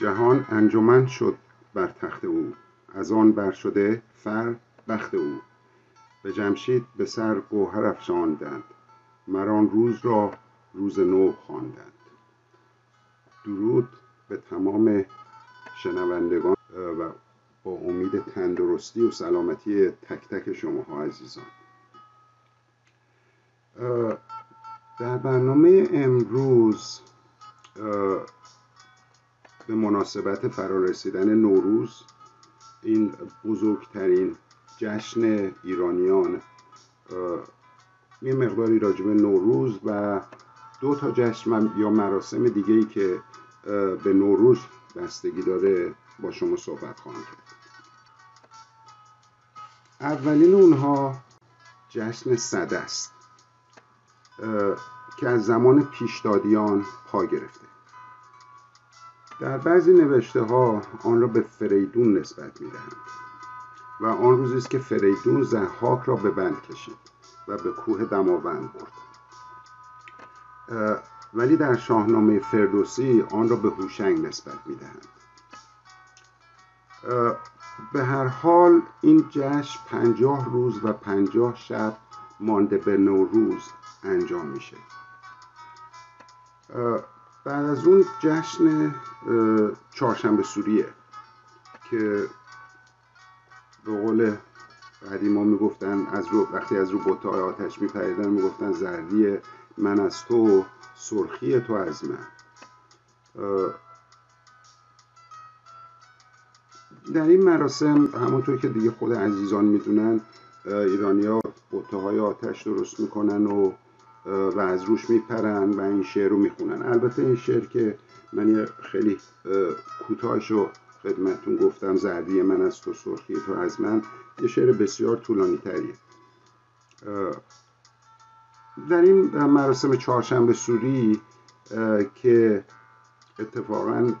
جهان انجمن شد بر تخت او. از آن بر شده فر بخت او. به جمشید به سر گوهر افشاندند. مر آن روز را روز نو خواندند. درود به تمام شنوندگان و با امید تندرستی و سلامتی تک تک شماها عزیزان. در برنامه امروز به مناسبت فرارسیدن نوروز این بزرگترین جشن ایرانیان یه مقداری راجب نوروز و دو تا جشن یا مراسم دیگه ای که به نوروز بستگی داره با شما صحبت خواهم کرد. اولین اونها جشن صد است که از زمان پیشدادیان پا گرفته. در بعضی نوشته ها آن را به فریدون نسبت می دهند و آن روزی است که فریدون زحاک را به بند کشید و به کوه دماوند برد. ولی در شاهنامه فردوسی آن را به هوشنگ نسبت می دهند به هر حال این جشن پنجاه روز و پنجاه شب مانده به نوروز انجام میشه. بعد از اون جشن چهارشنبه سوریه که به قول قدیما می‌گفتن از رو وقتی از رو بتا آتش میپریدن می‌گفتن زردی من از تو سرخی تو از من. در این مراسم همونطور که دیگه خود عزیزان می‌دونن ایرانیا های آتش درست می‌کنن و و از روش میپرن و این شعر رو می‌خونن. البته این شعر که من یه خیلی کوتاهش رو خدمتتون گفتم زردی من از تو سرخی تو از من یه شعر بسیار طولانی تریه. در این مراسم چهارشنبه سوری که اتفاقا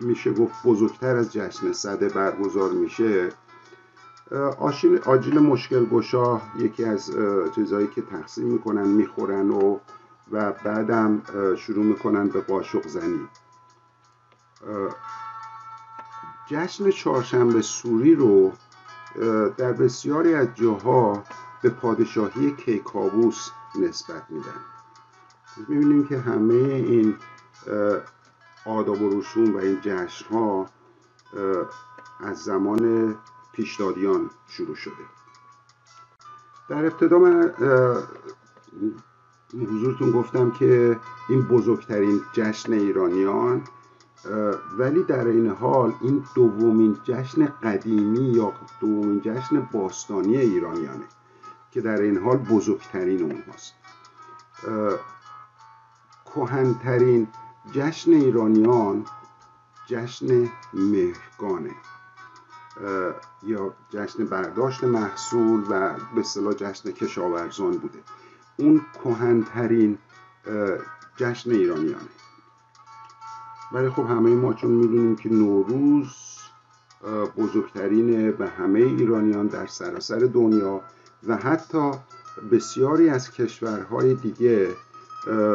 میشه گفت بزرگتر از جشن صده برگزار میشه آجیل مشکل گشا یکی از چیزهایی که تقسیم می‌کنن می‌خورن و و بعدم شروع می‌کنن به قاشق زنی. جشن چهارشنبه سوری رو در بسیاری از جاها به پادشاهی کیکاووس نسبت میدن. می‌بینیم که همه این آداب و رسوم و این جشن ها از زمان پیشدادیان شروع شده. در ابتدا من حضورتون گفتم که این بزرگترین جشن ایرانیان ولی در این حال این دومین جشن قدیمی یا دومین جشن باستانی ایرانیانه که در این حال بزرگترین اونهاست. کهنترین جشن ایرانیان جشن مهرگانه. یا جشن برداشت محصول و به اصطلاح جشن کشاورزان بوده. اون کهنترین جشن ایرانیانه. ولی خب همه ما چون می‌دونیم که نوروز بزرگترین به همه ایرانیان در سراسر دنیا و حتی بسیاری از کشورهای دیگه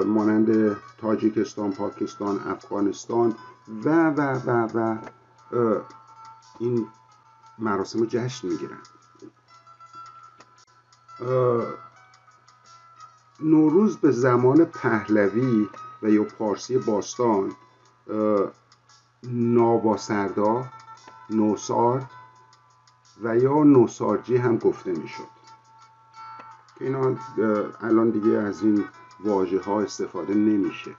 مانند تاجیکستان، پاکستان، افغانستان و و و و این مراسم جشن می‌گیرن. نوروز به زمان پهلوی و یا پارسی باستان ناباسردا نوسارد و یا نوسارجی هم گفته می‌شد. که اینا الان دیگه از این واژه ها استفاده نمیشه.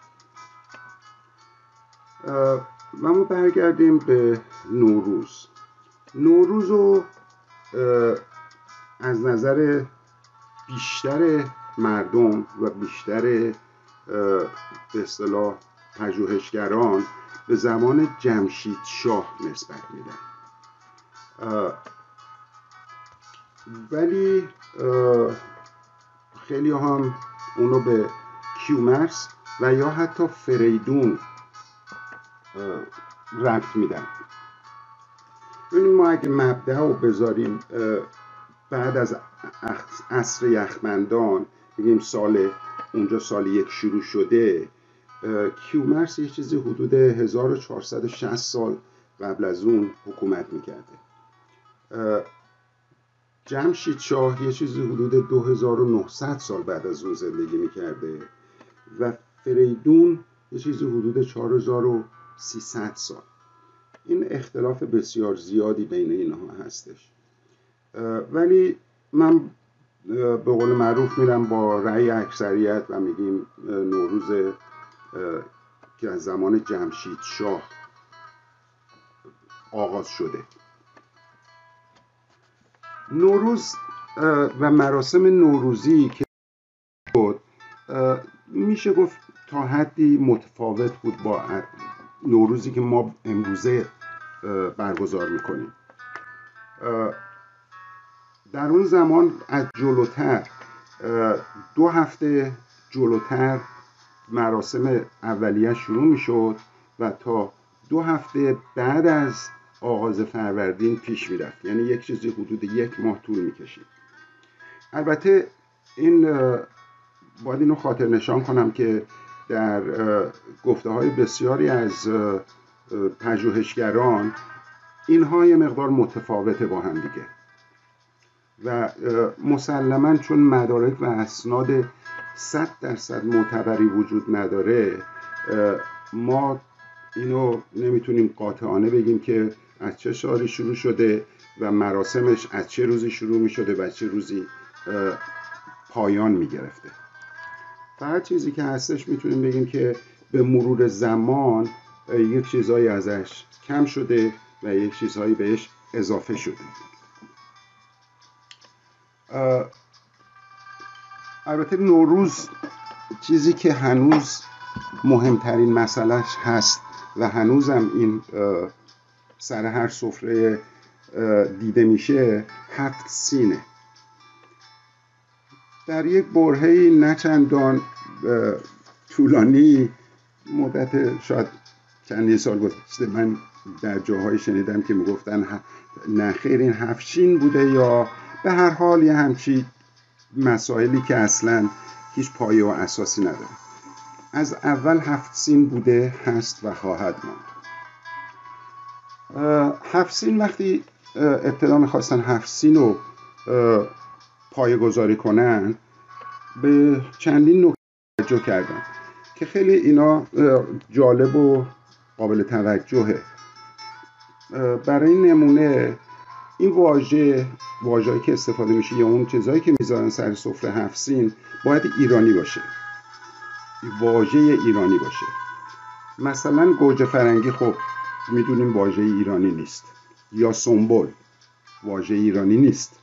و ما برگردیم به نوروز. نوروز رو از نظر بیشتر مردم و بیشتر به اصطلاح پژوهشگران به زمان جمشید شاه نسبت میدن. ولی خیلی هم اونو به کیومرس و یا حتی فریدون رفت میدن. ما اگه مبدع رو بذاریم بعد از عصر یخمندان بگیم سال اونجا سال یک شروع شده کیومرس یه چیزی حدود 1460 سال قبل از اون حکومت می‌کرده. جمشید شاه یه چیزی حدود 2900 سال بعد از اون زندگی می‌کرده و فریدون یه چیزی حدود 4300 سال. این اختلاف بسیار زیادی بین اینها هستش. ولی من به قول معروف میرم با رأی اکثریت و میگیم نوروز که از زمان جمشید شاه آغاز شده. نوروز و مراسم نوروزی که بود میشه گفت تا حدی متفاوت بود با نوروزی که ما امروزه برگزار می‌کنیم. در اون زمان از جلوتر دو هفته جلوتر مراسم اولیه شروع می‌شد و تا دو هفته بعد از آغاز فروردین پیش می‌رفت. یعنی یک چیزی حدود یک ماه طول می‌کشید. البته این باید اینو خاطر نشان کنم که در گفته های بسیاری از پژوهشگران اینها یه مقدار متفاوته با هم دیگه. و مسلما چون مدارک و اسناد صد درصد معتبری وجود نداره ما اینو نمی‌تونیم قاطعانه بگیم که از چه سالی شروع شده و مراسمش از چه روزی شروع می شده و چه روزی پایان می گرفته فقط چیزی که هستش می‌تونیم بگیم که به مرور زمان یک چیزهایی ازش کم شده و یک چیزهایی بهش اضافه شده. البته نوروز چیزی که هنوز مهمترین مسئلهش هست و هنوزم این سر هر سفره دیده میشه هفت سینه. در یک برهه نچندان طولانی مدت شاید چندی سال گذشته من در جاهای شنیدم که می‌گفتن نه خیر این هفشین بوده یا به هر حال یه همچی مسائلی که اصلا هیچ پایه و اساسی نداره. از اول هفت سین بوده هست و خواهد ماند. هفت سین وقتی ابتدا می‌خواستن هفت سین رو پایه گذاری کنن به چندین نکته توجه کردن که خیلی اینا جالب و قابل توجهه. برای نمونه این واژه واژه‌ای که استفاده میشه یا اون چیزهایی که می‌ذارن سر سفره هفسین باید ایرانی باشه. واژه ایرانی باشه. مثلا گوجه فرنگی خب می‌دونیم واژه ایرانی نیست. یا سنبل واژه ایرانی نیست.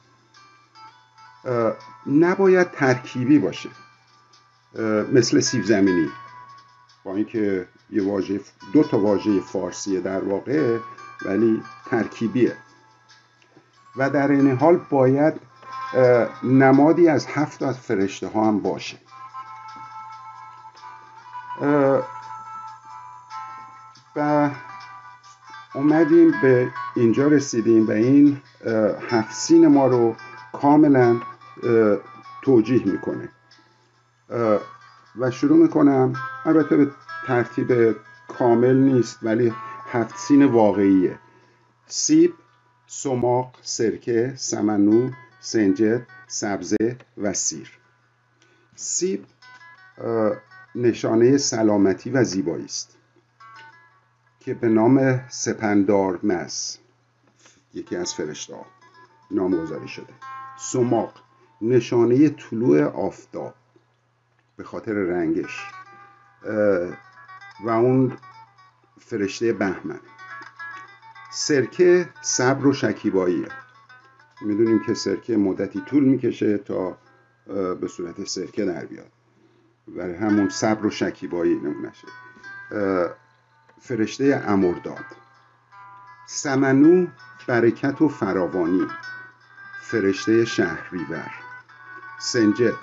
نباید ترکیبی باشه. مثل سیب زمینی. با اینکه یه واژه دو تا واژه فارسیه در واقع ولی ترکیبیه. و در این حال باید نمادی از هفت از فرشته ها هم باشه. و اومدیم به اینجا رسیدیم و این هفت ما رو کاملا توجیه می‌کنه. و شروع می‌کنم. البته به ترتیب کامل نیست ولی هفت سین واقعیه. سیب سماق سرکه سمنو سنجد سبزه و سیر. سیب نشانه سلامتی و زیبایی است که به نام سپندار مز یکی از فرشته نامگذاری شده. سماق نشانه طلوع آفتاب. به خاطر رنگش. و اون فرشته بهمن. سرکه صبر و شکیباییه. می‌دونیم که سرکه مدتی طول می‌کشه تا به صورت سرکه در بیاد. و همون صبر و شکیبایی نمونشه فرشته امرداد. سمنو برکت و فراوانی. فرشته شهریور. سنجت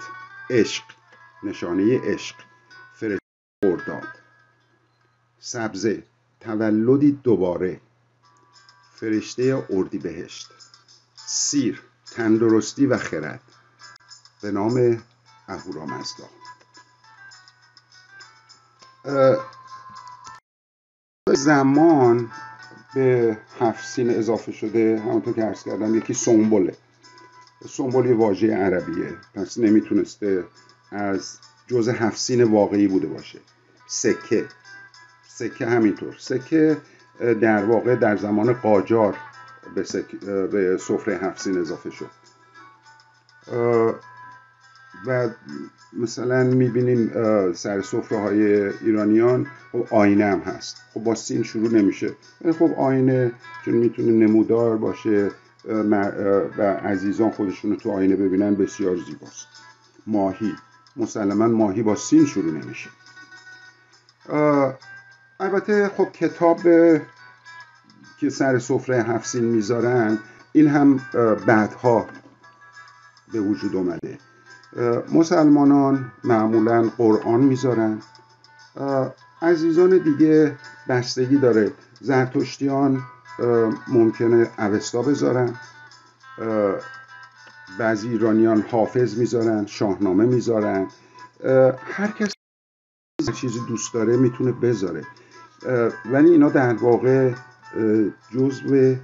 عشق. نشانه عشق. فرشته ارداد سبزه. تولدی دوباره. فرشته اردیبهشت. سیر. تندرستی و خرد. به نام اهورامزدا. زمان به هفت سین اضافه شده. همونطور که عرض کردم یکی سنبله. سنبول یه واژه عربیه. پس نمی‌تونسته از جز هفت سین واقعی بوده باشه. سکه. سکه همینطور. سکه در واقع در زمان قاجار به. به سفره هفت سین اضافه شد. و مثلا می‌بینیم سر سفره های ایرانیان خب آینه هم هست. خب با سین شروع نمیشه. خب آینه چون می‌تونه نمودار باشه و عزیزان خودشون رو تو آینه ببینن بسیار زیباست. ماهی. مسلما ماهی با سین شروع نمیشه. البته خب کتاب که سر سفره هفت سین می‌ذارن این هم بعدها به وجود اومده. مسلمانان معمولا قرآن می‌ذارن. عزیزان دیگه بستگی داره. زرتشتیان ممکنه اوستا بذارن. بعضی ایرانیان حافظ می‌ذارن شاهنامه می‌ذارن. هر کس چیزی دوست داره می‌تونه بذاره. ولی اینا در واقع جزو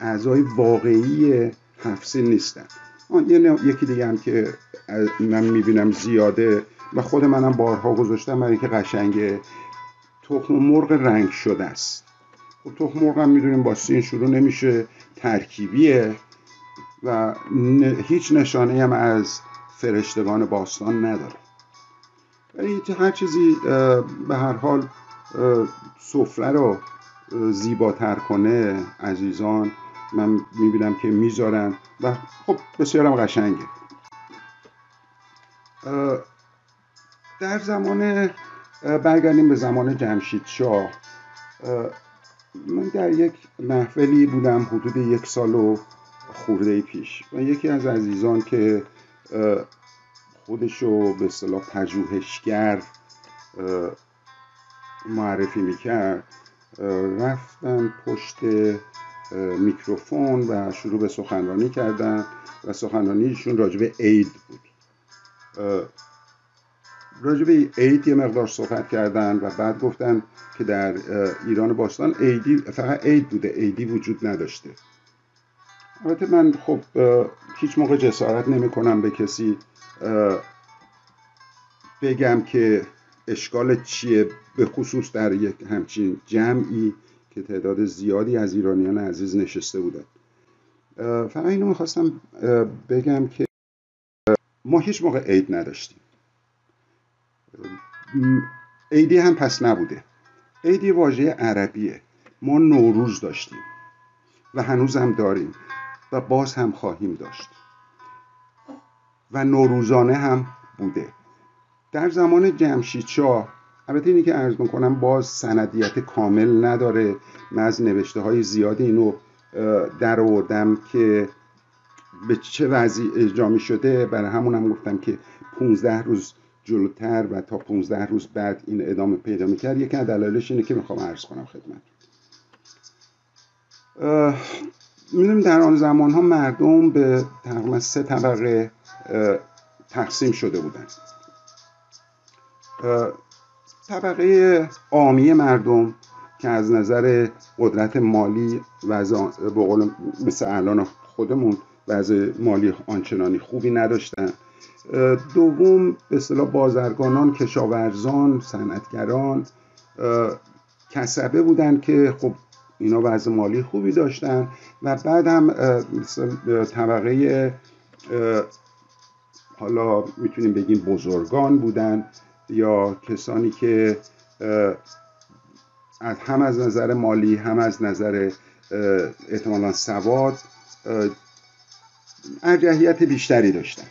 اعضای واقعی حفظی نیستن. یکی دیگه هم که من می‌بینم زیاده و خود منم بارها گذاشتم برای که قشنگه تخم مرغ رنگ شده است. خب تخم مرغ هم می‌دونیم با سین شروع نمیشه ترکیبیه. و هیچ نشانه هم از فرشتگان باستان نداره. ولی هر چیزی به هر حال سفره رو زیباتر کنه عزیزان من می‌بینم که می‌ذارن و خب بسیارم قشنگه. در زمان برگردیم به زمان جمشید شاه. من در یک محفلی بودم حدود یک سال و خورده پیش. و یکی از عزیزان که خودشو به اصطلاح پژوهشگر معرفی می‌کرد رفتن پشت میکروفون و شروع به سخنرانی کردن و سخنرانیشون راجب عید بود. راجب عید یه مقدار صحبت کردن و بعد گفتن که در ایران باستان عیدی فقط عید بوده عیدی وجود نداشته. البته من خب هیچ موقع جسارت نمی کنم به کسی بگم که اشکال چیه به خصوص در یک همچین جمعی که تعداد زیادی از ایرانیان عزیز نشسته بودن. فقط اینو می‌خواستم بگم که ما هیچ موقع عید نداشتیم. عیدی هم پس نبوده. عیدی واژه عربیه. ما نوروز داشتیم و هنوز هم داریم. و باز هم خواهیم داشت. و نوروزانه هم بوده. در زمان جمشید شاه البته اینی که عرض می‌کنم باز سندیت کامل نداره. من از نوشته های زیادی اینو در آوردم که به چه وضعی اجرا شده برای همون هم گفتم که 15 روز جلوتر و تا 15 روز بعد این ادامه پیدا می‌کرد. یکی از دلایلش اینه که می‌خوام عرض کنم خدمت می‌دونیم در آن زمان ها مردم به تقریبا سه طبقه تقسیم شده بودند. طبقه عامی مردم که از نظر قدرت مالی و قول مثل الان خودمون وضع مالی آنچنانی خوبی نداشتن. دوم به اصطلاح بازرگانان کشاورزان صنعتگران کسبه بودن که خب اینا وضع مالی خوبی داشتن و بعد هم طبقه حالا می‌تونیم بگیم بزرگان بودن یا کسانی که هم از نظر مالی هم از نظر احتمالا سواد ارجحیت بیشتری داشتن.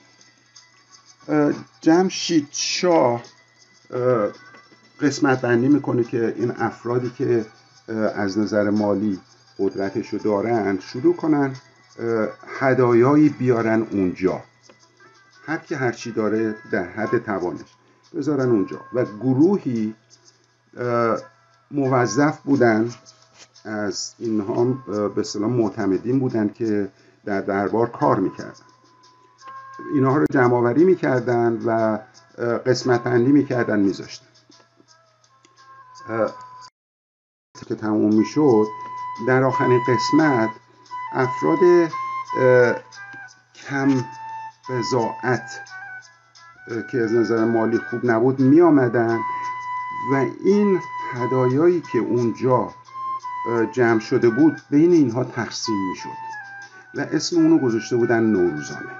جمشید شاه قسمت بندی می‌کنه که این افرادی که از نظر مالی قدرتش رو دارن شروع کنن هدایایی بیارن اونجا. هر کی هرچی داره در حد توانش بذارن اونجا. و گروهی موظف بودن. از اینها به اصطلاح معتمدین بودن که در دربار کار می‌کردن. اینها رو جمع آوری می‌کردن و قسمت بندی می‌کردن میذاشتن. که تموم می‌شد در آخرین قسمت افراد کم بزاعت که از نظر مالی خوب نبود می آمدن و این هدایایی که اونجا جمع شده بود بین اینها تقسیم می شد و اسم اونو گذاشته بودن نوروزانه.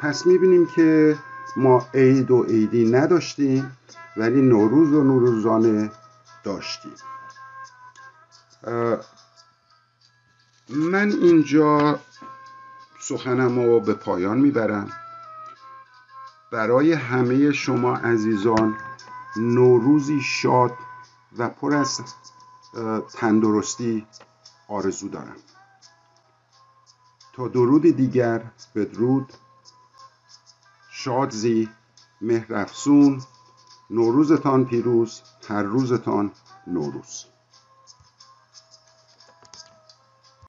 پس می بینیم که ما عید و عیدی نداشتیم ولی نوروز و نوروزانه داشتیم. من اینجا سخنم رو به پایان می‌برم. برای همه شما عزیزان نوروزی شاد و پر از تندرستی آرزو دارم. تا درود دیگر بدرود. شادزی مهرفسون نوروزتان پیروز هر روزتان نوروز.